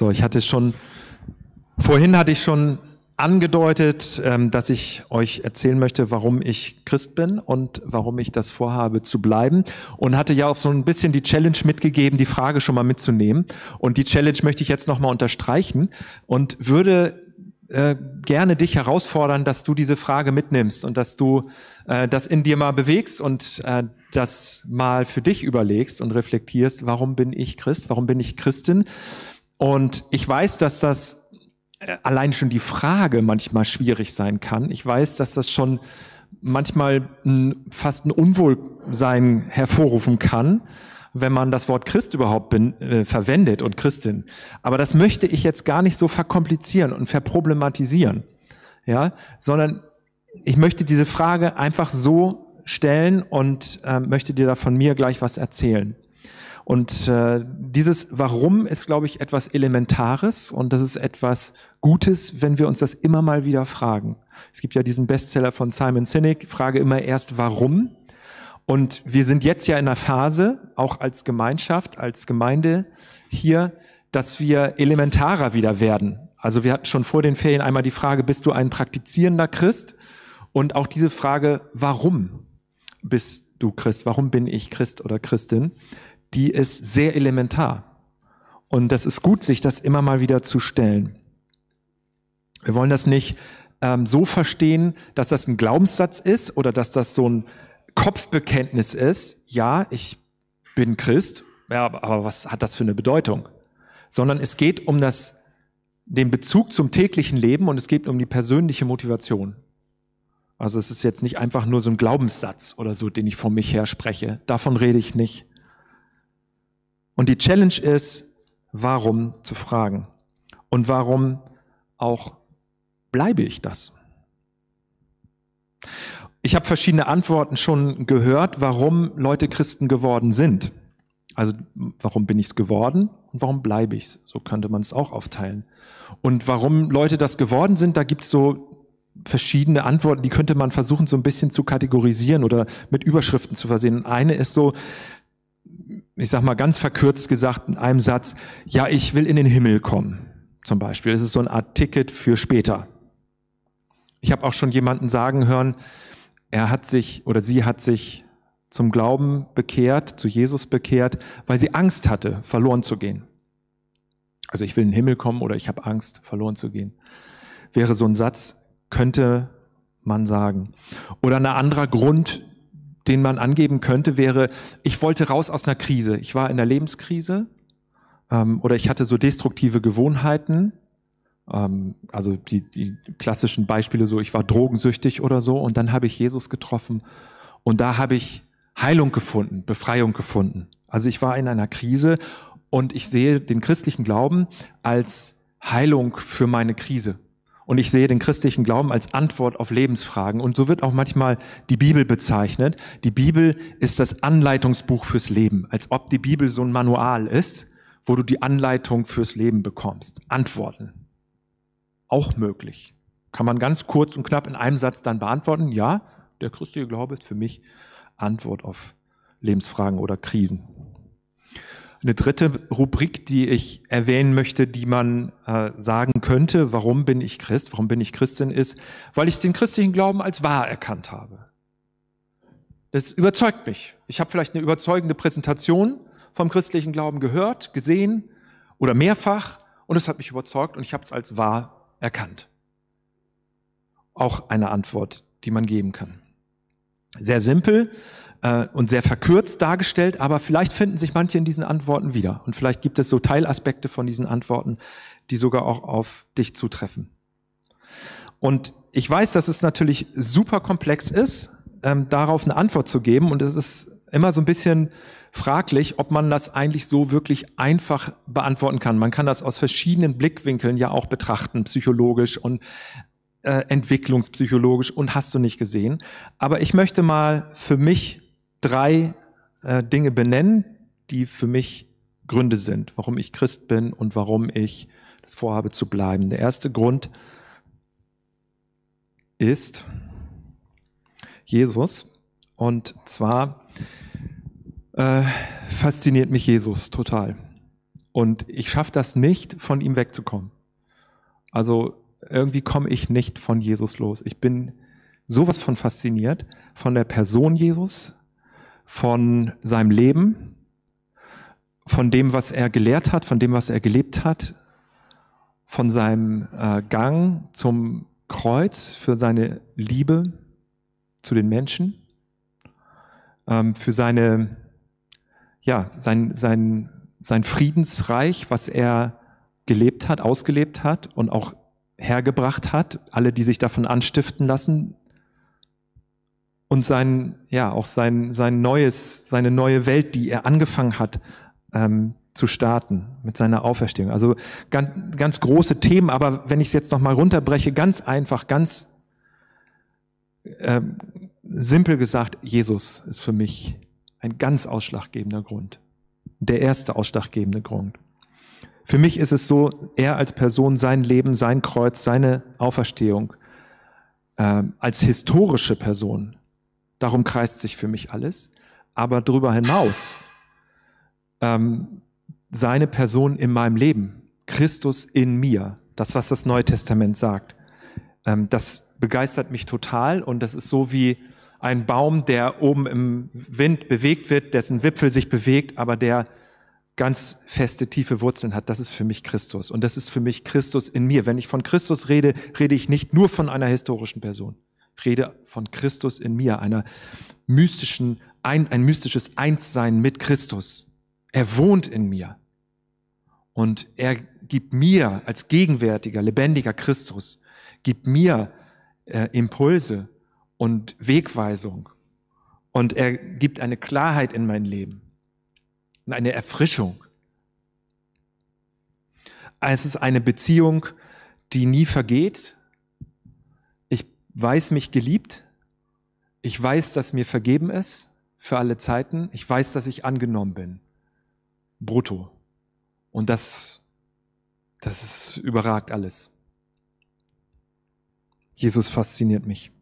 So, ich hatte schon, vorhin hatte ich schon angedeutet, ähm, dass ich euch erzählen möchte, warum ich Christ bin und warum ich das vorhabe zu bleiben. Und hatte ja auch so ein bisschen die Challenge mitgegeben, die Frage schon mal mitzunehmen. Und die Challenge möchte ich jetzt nochmal unterstreichen und würde äh, gerne dich herausfordern, dass du diese Frage mitnimmst und dass du äh, das in dir mal bewegst und äh, das mal für dich überlegst und reflektierst, warum bin ich Christ, warum bin ich Christin? Und ich weiß, dass das allein schon die Frage manchmal schwierig sein kann. Ich weiß, dass das schon manchmal fast ein Unwohlsein hervorrufen kann wenn man das Wort Christ überhaupt bin, äh, verwendet und Christin. Aber das möchte ich jetzt gar nicht so verkomplizieren und verproblematisieren, ja, sondern ich möchte diese Frage einfach so stellen und äh, möchte dir da von mir gleich was erzählen. Und äh, dieses Warum ist, glaube ich, etwas Elementares und das ist etwas Gutes, wenn wir uns das immer mal wieder fragen. Es gibt ja diesen Bestseller von Simon Sinek, Frage immer erst Warum und wir sind jetzt ja in einer Phase, auch als Gemeinschaft, als Gemeinde hier, dass wir elementarer wieder werden. Also wir hatten schon vor den Ferien einmal die Frage, bist du ein praktizierender Christ? Und auch diese Frage, warum bist du Christ? Warum bin ich Christ oder Christin? Die ist sehr elementar. Und das ist gut, sich das immer mal wieder zu stellen. Wir wollen das nicht ähm, so verstehen, dass das ein Glaubenssatz ist oder dass das so ein Kopfbekenntnis ist, ja, ich bin Christ, ja, aber was hat das für eine Bedeutung? Sondern es geht um das, den Bezug zum täglichen Leben und es geht um die persönliche Motivation. Also es ist jetzt nicht einfach nur so ein Glaubenssatz oder so, den ich von mich her spreche. Davon rede ich nicht. Und die Challenge ist, warum zu fragen. Und warum auch bleibe ich das? Ich habe verschiedene Antworten schon gehört, warum Leute Christen geworden sind. Also warum bin ich es geworden und warum bleibe ich es? So könnte man es auch aufteilen. Und warum Leute das geworden sind, da gibt es so verschiedene Antworten, die könnte man versuchen so ein bisschen zu kategorisieren oder mit Überschriften zu versehen. Eine ist so, ich sag mal ganz verkürzt gesagt in einem Satz, ja, ich will in den Himmel kommen, zum Beispiel. Das ist so eine Art Ticket für später. Ich habe auch schon jemanden sagen hören, er hat sich oder sie hat sich zum Glauben bekehrt, zu Jesus bekehrt, weil sie Angst hatte, verloren zu gehen. Also ich will in den Himmel kommen oder ich habe Angst, verloren zu gehen. Wäre so ein Satz, könnte man sagen. Oder ein anderer Grund, den man angeben könnte, wäre, ich wollte raus aus einer Krise. Ich war in der Lebenskrise ähm, oder ich hatte so destruktive Gewohnheiten ähm, also die, die klassischen Beispiele so, ich war drogensüchtig oder so und dann habe ich Jesus getroffen und da habe ich Heilung gefunden, Befreiung gefunden. Also ich war in einer Krise und ich sehe den christlichen Glauben als Heilung für meine Krise. Und ich sehe den christlichen Glauben als Antwort auf Lebensfragen. Und so wird auch manchmal die Bibel bezeichnet. Die Bibel ist das Anleitungsbuch fürs Leben, als ob die Bibel so ein Manual ist, wo du die Anleitung fürs Leben bekommst. Antworten auch möglich. Kann man ganz kurz und knapp in einem Satz dann beantworten, ja, der christliche Glaube ist für mich Antwort auf Lebensfragen oder Krisen. Eine dritte Rubrik, die ich erwähnen möchte, die man äh, sagen könnte, warum bin ich Christ, warum bin ich Christin, ist, weil ich den christlichen Glauben als wahr erkannt habe. Das überzeugt mich. Ich habe vielleicht eine überzeugende Präsentation vom christlichen Glauben gehört, gesehen oder mehrfach und es hat mich überzeugt und ich habe es als wahr erkannt. Auch eine Antwort, die man geben kann. Sehr simpel äh, und sehr verkürzt dargestellt, aber vielleicht finden sich manche in diesen Antworten wieder. Und vielleicht gibt es so Teilaspekte von diesen Antworten, die sogar auch auf dich zutreffen. Und ich weiß, dass es natürlich super komplex ist, ähm, darauf eine Antwort zu geben. Und es ist immer so ein bisschen fraglich, ob man das eigentlich so wirklich einfach beantworten kann. Man kann das aus verschiedenen Blickwinkeln ja auch betrachten, psychologisch und äh, entwicklungspsychologisch und hast du nicht gesehen. Aber ich möchte mal für mich drei äh, Dinge benennen, die für mich Gründe sind, warum ich Christ bin und warum ich das vorhabe zu bleiben. Der erste Grund ist Jesus. Und zwar äh, fasziniert mich Jesus total. Und ich schaffe das nicht, von ihm wegzukommen. Also irgendwie komme ich nicht von Jesus los. Ich bin sowas von fasziniert von der Person Jesus, von seinem Leben, von dem, was er gelehrt hat, von dem, was er gelebt hat, von seinem äh, Gang zum Kreuz, für seine Liebe zu den Menschen, ähm, für seine, ja, sein, sein, sein Friedensreich, was er gelebt hat, ausgelebt hat und auch hergebracht hat, alle, die sich davon anstiften lassen, und sein, ja, auch sein, sein neues, seine neue Welt, die er angefangen hat, ähm, zu starten mit seiner Auferstehung. Also ganz, ganz große Themen, aber wenn ich es jetzt nochmal runterbreche, ganz einfach, ganz äh, simpel gesagt, Jesus ist für mich ein ganz ausschlaggebender Grund. Der erste ausschlaggebende Grund. Für mich ist es so, er als Person, sein Leben, sein Kreuz, seine Auferstehung, äh, als historische Person, darum kreist sich für mich alles. Aber darüber hinaus ähm, seine Person in meinem Leben, Christus in mir, das, was das Neue Testament sagt, ähm, das begeistert mich total und das ist so wie ein Baum, der oben im Wind bewegt wird, dessen Wipfel sich bewegt, aber der ganz feste, tiefe Wurzeln hat. Das ist für mich Christus. Und das ist für mich Christus in mir. Wenn ich von Christus rede, rede ich nicht nur von einer historischen Person. Rede von Christus in mir, einer mystischen, ein, ein mystisches Einssein mit Christus. Er wohnt in mir. Und er gibt mir als gegenwärtiger, lebendiger Christus, gibt mir äh, Impulse und Wegweisung. Und er gibt eine Klarheit in mein Leben und eine Erfrischung. Es ist eine Beziehung, die nie vergeht. Ich weiß mich geliebt. Ich weiß, dass mir vergeben ist für alle Zeiten. Ich weiß, dass ich angenommen bin brutto. Und das, das ist überragt alles. Jesus fasziniert mich.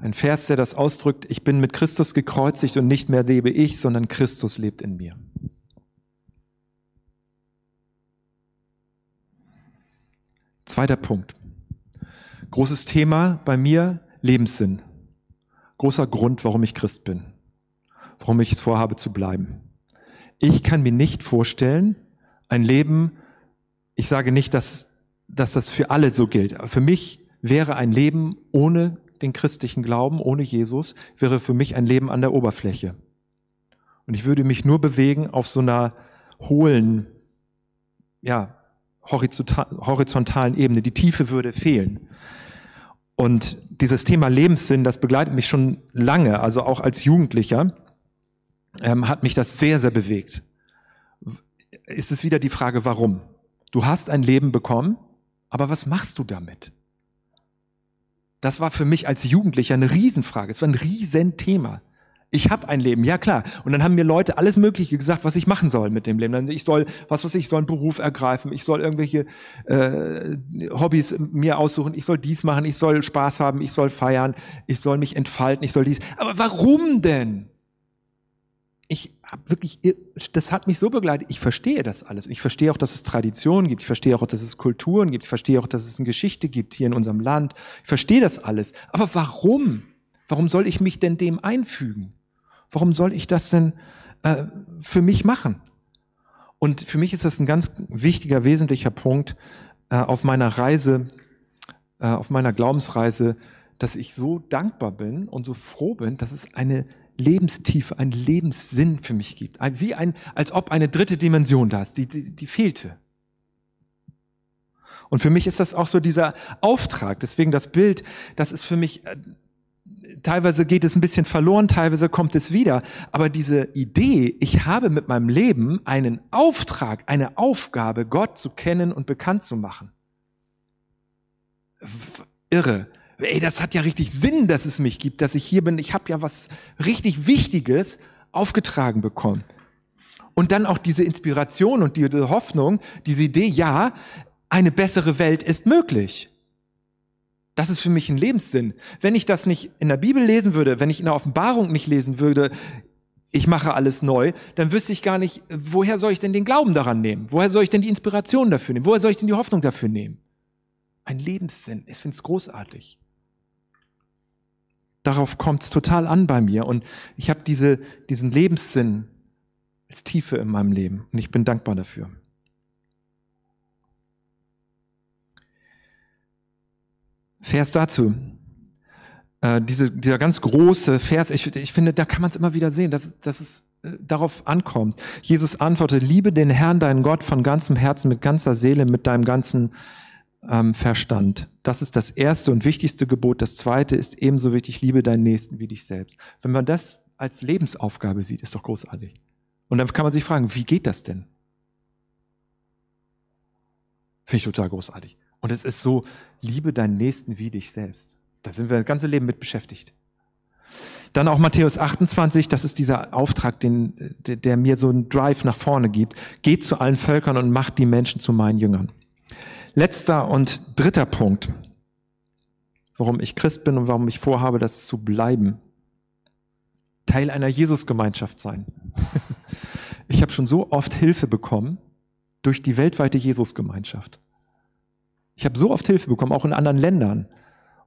Ein Vers, der das ausdrückt, ich bin mit Christus gekreuzigt und nicht mehr lebe ich, sondern Christus lebt in mir. Zweiter Punkt. Großes Thema bei mir, Lebenssinn. Großer Grund, warum ich Christ bin warum ich es vorhabe zu bleiben. Ich kann mir nicht vorstellen, ein Leben, ich sage nicht, dass, dass das für alle so gilt, aber für mich wäre ein Leben ohne den christlichen Glauben, ohne Jesus, wäre für mich ein Leben an der Oberfläche. Und ich würde mich nur bewegen auf so einer hohlen, ja, horizontalen Ebene. Die Tiefe würde fehlen. Und dieses Thema Lebenssinn, das begleitet mich schon lange, also auch als Jugendlicher ähm, hat mich das sehr, sehr bewegt. Ist es wieder die Frage, warum? Du hast ein Leben bekommen, aber was machst du damit? Das war für mich als Jugendlicher eine Riesenfrage. Es war ein Riesenthema. Ich habe ein Leben, ja klar. Und dann haben mir Leute alles Mögliche gesagt, was ich machen soll mit dem Leben. Ich soll, was weiß ich soll einen Beruf ergreifen, ich soll irgendwelche äh, Hobbys mir aussuchen, ich soll dies machen, ich soll Spaß haben, ich soll feiern, ich soll mich entfalten, ich soll dies. Aber warum denn? ich habe wirklich, das hat mich so begleitet. Ich verstehe das alles. Ich verstehe auch, dass es Traditionen gibt. Ich verstehe auch, dass es Kulturen gibt. Ich verstehe auch, dass es eine Geschichte gibt hier in unserem Land. Ich verstehe das alles. Aber warum? Warum soll ich mich denn dem einfügen? Warum soll ich das denn äh, für mich machen? Und für mich ist das ein ganz wichtiger, wesentlicher Punkt äh, auf meiner Reise, äh, auf meiner Glaubensreise, dass ich so dankbar bin und so froh bin, dass es eine Lebenstiefe, einen Lebenssinn für mich gibt. Ein, wie ein, als ob eine dritte Dimension da ist, die, die, die fehlte. Und für mich ist das auch so dieser Auftrag. Deswegen das Bild, das ist für mich, äh, teilweise geht es ein bisschen verloren, teilweise kommt es wieder. Aber diese Idee, ich habe mit meinem Leben einen Auftrag, eine Aufgabe, Gott zu kennen und bekannt zu machen. Irre ey, das hat ja richtig Sinn, dass es mich gibt, dass ich hier bin. Ich habe ja was richtig Wichtiges aufgetragen bekommen. Und dann auch diese Inspiration und diese Hoffnung, diese Idee, ja, eine bessere Welt ist möglich. Das ist für mich ein Lebenssinn. Wenn ich das nicht in der Bibel lesen würde, wenn ich in der Offenbarung nicht lesen würde, ich mache alles neu, dann wüsste ich gar nicht, woher soll ich denn den Glauben daran nehmen? Woher soll ich denn die Inspiration dafür nehmen? Woher soll ich denn die Hoffnung dafür nehmen? Ein Lebenssinn. Ich finde es großartig. Darauf kommt es total an bei mir. Und ich habe diese, diesen Lebenssinn als Tiefe in meinem Leben. Und ich bin dankbar dafür. Vers dazu. Äh, diese, dieser ganz große Vers, ich, ich finde, da kann man es immer wieder sehen, dass, dass es äh, darauf ankommt. Jesus antwortet, liebe den Herrn, deinen Gott, von ganzem Herzen, mit ganzer Seele, mit deinem ganzen ähm, Verstand. Das ist das erste und wichtigste Gebot. Das zweite ist ebenso wichtig, liebe deinen Nächsten wie dich selbst. Wenn man das als Lebensaufgabe sieht, ist doch großartig. Und dann kann man sich fragen, wie geht das denn? Finde ich total großartig. Und es ist so, liebe deinen Nächsten wie dich selbst. Da sind wir das ganze Leben mit beschäftigt. Dann auch Matthäus 28, das ist dieser Auftrag, den, der, der mir so einen Drive nach vorne gibt. Geht zu allen Völkern und macht die Menschen zu meinen Jüngern. Letzter und dritter Punkt, warum ich Christ bin und warum ich vorhabe, das zu bleiben. Teil einer Jesusgemeinschaft sein. Ich habe schon so oft Hilfe bekommen durch die weltweite Jesusgemeinschaft. Ich habe so oft Hilfe bekommen, auch in anderen Ländern.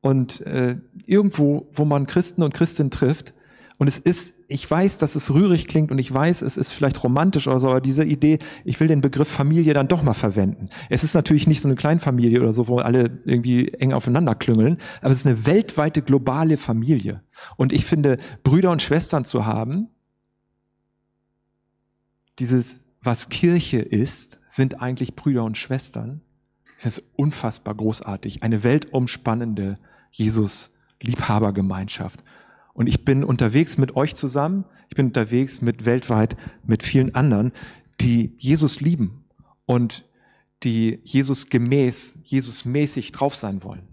Und äh, irgendwo, wo man Christen und Christinnen trifft, und es ist, ich weiß, dass es rührig klingt und ich weiß, es ist vielleicht romantisch oder so, aber diese Idee, ich will den Begriff Familie dann doch mal verwenden. Es ist natürlich nicht so eine Kleinfamilie oder so, wo alle irgendwie eng aufeinander klüngeln, aber es ist eine weltweite globale Familie. Und ich finde, Brüder und Schwestern zu haben, dieses, was Kirche ist, sind eigentlich Brüder und Schwestern. Das ist unfassbar großartig. Eine weltumspannende Jesus-Liebhabergemeinschaft. Und ich bin unterwegs mit euch zusammen, ich bin unterwegs mit weltweit mit vielen anderen, die Jesus lieben und die Jesus gemäß, Jesus mäßig drauf sein wollen.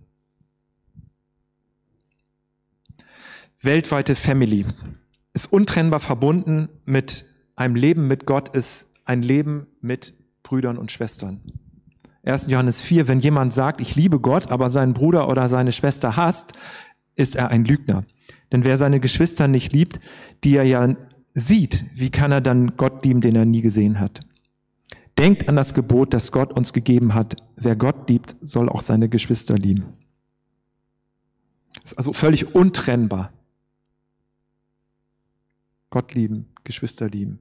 Weltweite Family ist untrennbar verbunden mit einem Leben mit Gott, ist ein Leben mit Brüdern und Schwestern. 1. Johannes 4, wenn jemand sagt, ich liebe Gott, aber seinen Bruder oder seine Schwester hasst, ist er ein Lügner. Denn wer seine Geschwister nicht liebt, die er ja sieht, wie kann er dann Gott lieben, den er nie gesehen hat? Denkt an das Gebot, das Gott uns gegeben hat. Wer Gott liebt, soll auch seine Geschwister lieben. Das ist also völlig untrennbar. Gott lieben, Geschwister lieben,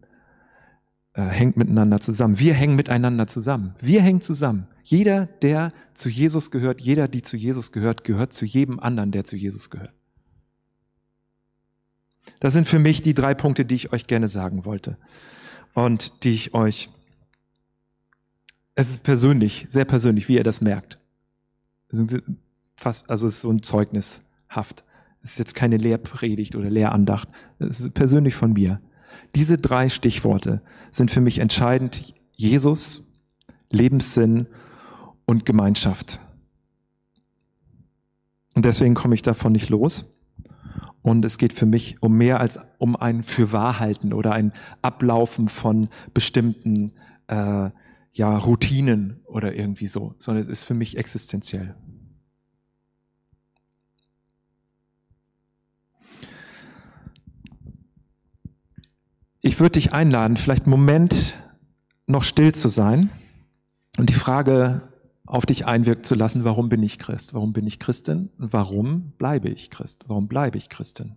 äh, hängt miteinander zusammen. Wir hängen miteinander zusammen. Wir hängen zusammen. Jeder, der zu Jesus gehört, jeder, die zu Jesus gehört, gehört zu jedem anderen, der zu Jesus gehört. Das sind für mich die drei Punkte, die ich euch gerne sagen wollte und die ich euch, es ist persönlich, sehr persönlich, wie ihr das merkt. Fast, also es ist so ein Zeugnishaft. Es ist jetzt keine Lehrpredigt oder Lehrandacht. Es ist persönlich von mir. Diese drei Stichworte sind für mich entscheidend. Jesus, Lebenssinn und Gemeinschaft. Und deswegen komme ich davon nicht los. Und es geht für mich um mehr als um ein Fürwahrhalten oder ein Ablaufen von bestimmten äh, ja, Routinen oder irgendwie so, sondern es ist für mich existenziell. Ich würde dich einladen, vielleicht einen Moment noch still zu sein und die Frage auf dich einwirken zu lassen, warum bin ich Christ? Warum bin ich Christin? Warum bleibe ich Christ? Warum bleibe ich Christin?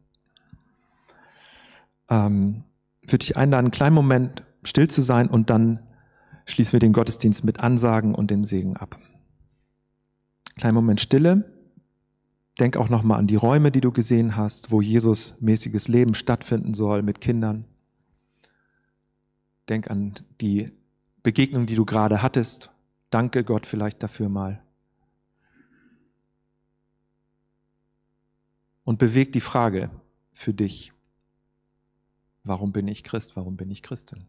Ähm, würde dich einladen, einen kleinen Moment still zu sein und dann schließen wir den Gottesdienst mit Ansagen und dem Segen ab. Kleinen Moment Stille. Denk auch nochmal an die Räume, die du gesehen hast, wo Jesus mäßiges Leben stattfinden soll mit Kindern. Denk an die Begegnung, die du gerade hattest Danke Gott vielleicht dafür mal. Und bewegt die Frage für dich, warum bin ich Christ, warum bin ich Christin?